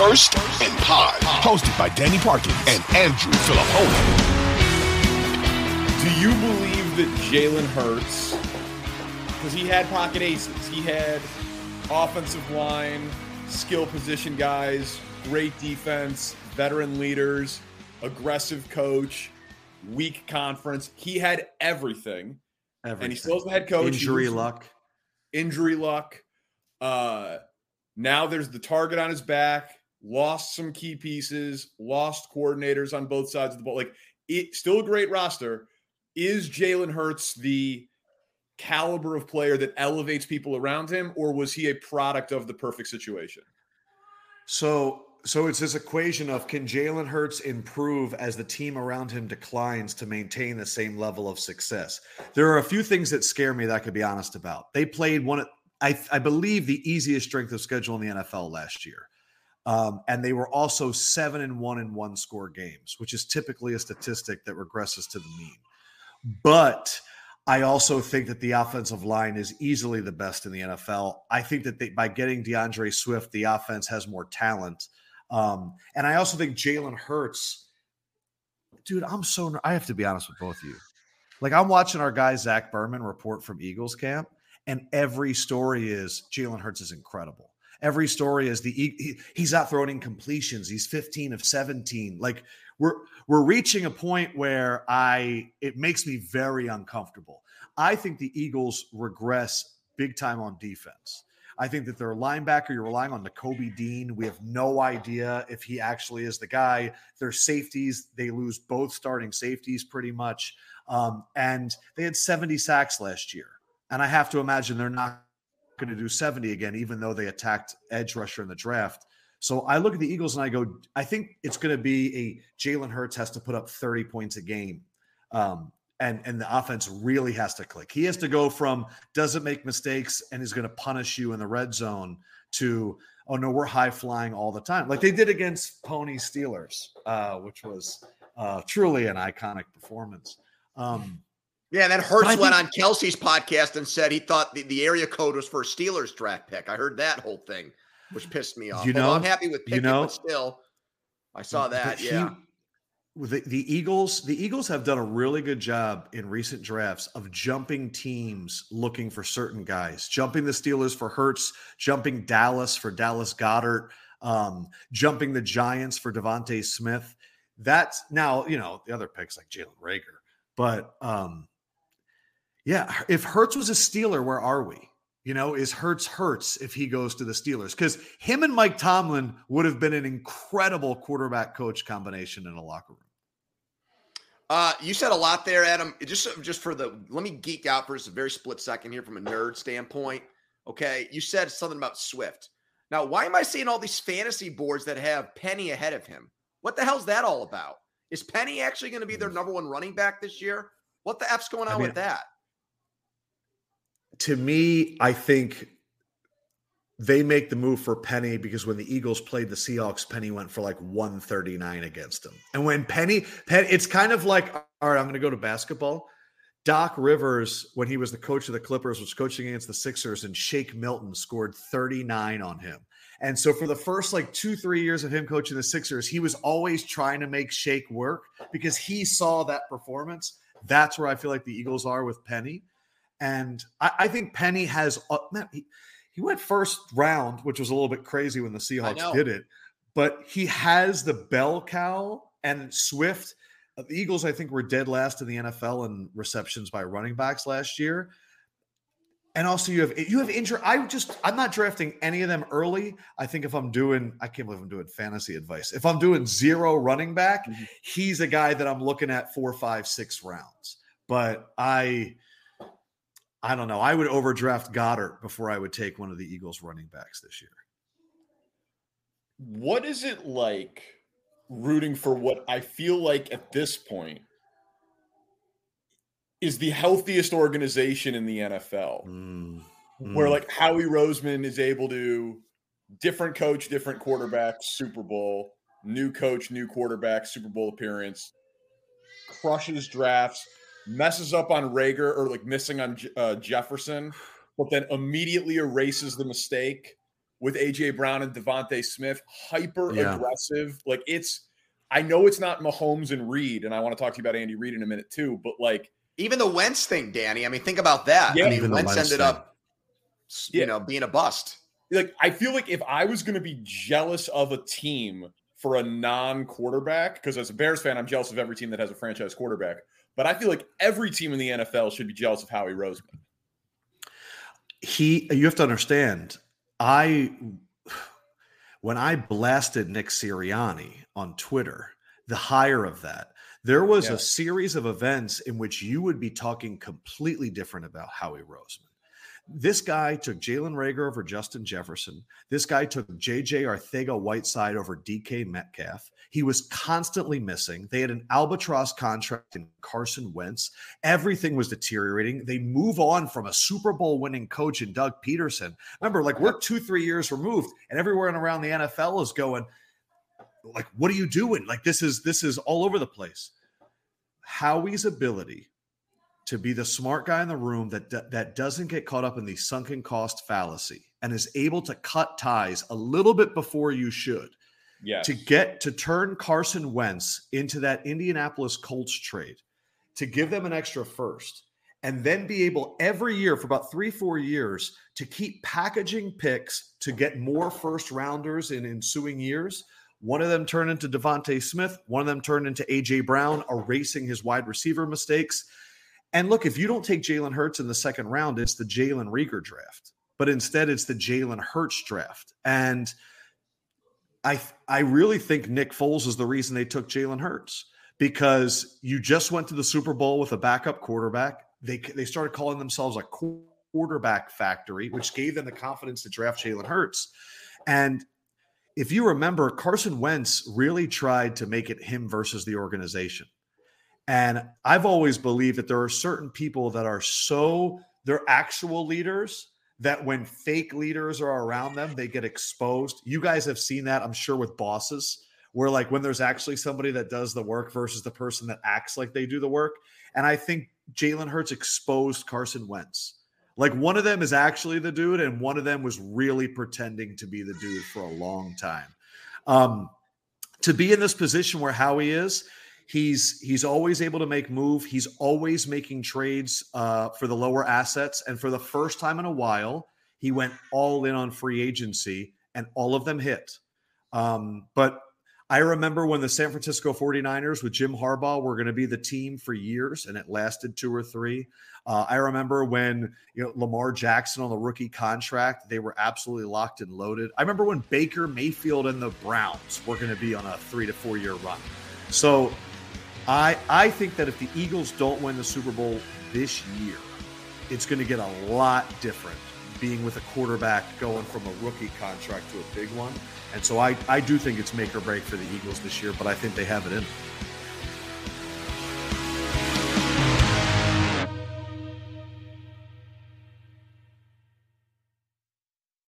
First and Pod, hosted by Danny Parkins and Andrew Fillipponi. Do you believe that Jalen Hurts, because he had pocket aces, he had offensive line, skill position guys, great defense, veteran leaders, aggressive coach, weak conference. He had everything. Everything. And he still is the head coach. Injury luck. Injury luck. Uh, now there's the target on his back. Lost some key pieces. Lost coordinators on both sides of the ball. Like it, still a great roster. Is Jalen Hurts the caliber of player that elevates people around him, or was he a product of the perfect situation? So so it's this equation of can Jalen Hurts improve as the team around him declines to maintain the same level of success? There are a few things that scare me that I could be honest about. They played one, I, I believe, the easiest strength of schedule in the NFL last year. Um, and they were also seven and one in one score games, which is typically a statistic that regresses to the mean. But I also think that the offensive line is easily the best in the NFL. I think that they, by getting D'Andre Swift, the offense has more talent. Um, and I also think Jalen Hurts, dude, I'm so, I have to be honest with both of you. Like, I'm watching our guy, Zach Berman, report from Eagles camp, and every story is Jalen Hurts is incredible. Every story is the he, he's out throwing completions. He's 15 of 17. Like we're we're reaching a point where I it makes me very uncomfortable. I think the Eagles regress big time on defense. I think that their linebacker, you're relying on Nakobe Dean. We have no idea if he actually is the guy. Their safeties, they lose both starting safeties pretty much. Um, and they had 70 sacks last year. And I have to imagine they're not going to do 70 again, even though they attacked edge rusher in the draft. So I look at the Eagles and I go, I think it's going to be a Jalen Hurts has to put up 30 points a game. Um, and and the offense really has to click. He has to go from doesn't make mistakes and is going to punish you in the red zone to oh no, we're high flying all the time, like they did against Pony Steelers, uh, which was uh, truly an iconic performance. Um, yeah, and then Hurts went on Kelce's podcast and said he thought the, the area code was for a Steelers draft pick. I heard that whole thing, which pissed me off. You know, I'm happy with Pickett, you know, but still, I saw that. Yeah. He, the, the Eagles, the Eagles have done a really good job in recent drafts of jumping teams looking for certain guys, jumping the Steelers for Hurts, jumping Dallas for Dallas Goedert, um, jumping the Giants for DeVonta Smith. That's now, you know, the other picks like Jalen Reagor, But um, yeah, if Hurts was a Steeler, where are we? You know, is Hurts Hurts if he goes to the Steelers? Because him and Mike Tomlin would have been an incredible quarterback coach combination in a locker room. Uh, you said a lot there, Adam. Just just for the let me geek out for just a very split second here from a nerd standpoint. Okay, you said something about Swift. Now, why am I seeing all these fantasy boards that have Penny ahead of him? What the hell's that all about? Is Penny actually going to be their number one running back this year? What the f's going on I mean, with that? To me, I think they make the move for Penny because when the Eagles played the Seahawks, Penny went for like 139 against them. And when Penny, Penny it's kind of like, all right, I'm going to go to basketball. Doc Rivers, when he was the coach of the Clippers, was coaching against the Sixers, and Shake Milton scored 39 on him. And so for the first like two, three years of him coaching the Sixers, he was always trying to make Shake work because he saw that performance. That's where I feel like the Eagles are with Penny. And I, I think Penny has, uh, man, he, he went first round, which was a little bit crazy when the Seahawks did it, but he has the bell cow and Swift. Uh, the Eagles, I think, were dead last in the NFL in receptions by running backs last year. And also, you have you have injury. I just I'm not drafting any of them early. I think if I'm doing, I can't believe I'm doing fantasy advice. If I'm doing zero running back, mm-hmm. he's a guy that I'm looking at four, five, six rounds. But I I don't know. I would overdraft Goedert before I would take one of the Eagles running backs this year. What is it like rooting for what I feel like at this point is the healthiest organization in the NFL? Mm. Mm. Where like Howie Roseman is able to different coach, different quarterback, Super Bowl, new coach, new quarterback, Super Bowl appearance, crushes drafts messes up on Reagor or like missing on uh, Jefferson, but then immediately erases the mistake with AJ Brown and DeVonta Smith, hyper Yeah. aggressive. Like it's, I know it's not Mahomes and Reid, and I want to talk to you about Andy Reid in a minute too. But like, Even the Wentz thing, Danny. I mean, think about that. Yeah, I mean, even the Wentz Wentz ended thing. up, you Yeah. know, being a bust. like I feel like if I was going to be jealous of a team for a non-quarterback, because as a Bears fan, I'm jealous of every team that has a franchise quarterback. But I feel like every team in the NFL should be jealous of Howie Roseman. he you have to understand i when i blasted nick sirianni on twitter the hire of that there was Yeah. a series of events in which you would be talking completely different about howie roseman this guy took Jalen Reagor over Justin Jefferson. This guy took JJ Arcega-Whiteside over DK Metcalf. He was constantly missing. They had an albatross contract in Carson Wentz. Everything was deteriorating. They move on from a Super Bowl winning coach in Doug Pederson. Remember, like we're two, three years removed, and everywhere and around the NFL is going, like, what are you doing? Like this is this is all over the place. Howie's ability to be the smart guy in the room that that doesn't get caught up in the sunken cost fallacy and is able to cut ties a little bit before you should Yeah. to get to turn Carson Wentz into that Indianapolis Colts trade to give them an extra first and then be able every year for about three, four years to keep packaging picks to get more first rounders in ensuing years. One of them turned into DeVonta Smith, one of them turned into AJ Brown, erasing his wide receiver mistakes. And look, if you don't take Jalen Hurts in the second round, it's the Jalen Reagor draft. But instead, it's the Jalen Hurts draft. And I I really think Nick Foles is the reason they took Jalen Hurts because you just went to the Super Bowl with a backup quarterback. They they started calling themselves a quarterback factory, which gave them the confidence to draft Jalen Hurts. And if you remember, Carson Wentz really tried to make it him versus the organization. And I've always believed that there are certain people that are so they're actual leaders that when fake leaders are around them, they get exposed. You guys have seen that, I'm sure, with bosses, where like when there's actually somebody that does the work versus the person that acts like they do the work. And I think Jalen Hurts exposed Carson Wentz. Like one of them is actually the dude, and one of them was really pretending to be the dude for a long time. Um, to be in this position where Howie is, he's he's always able to make move. He's always making trades uh, for the lower assets, and for the first time in a while, he went all in on free agency, and all of them hit. Um, but I remember when the San Francisco 49ers with Jim Harbaugh were going to be the team for years, and it lasted two or three. Uh, I remember when you know Lamar Jackson on the rookie contract, they were absolutely locked and loaded. I remember when Baker Mayfield and the Browns were going to be on a three to four year run. So I I think that if the Eagles don't win the Super Bowl this year, it's going to get a lot different being with a quarterback going from a rookie contract to a big one. And so I, I do think it's make or break for the Eagles this year, but I think they have it in.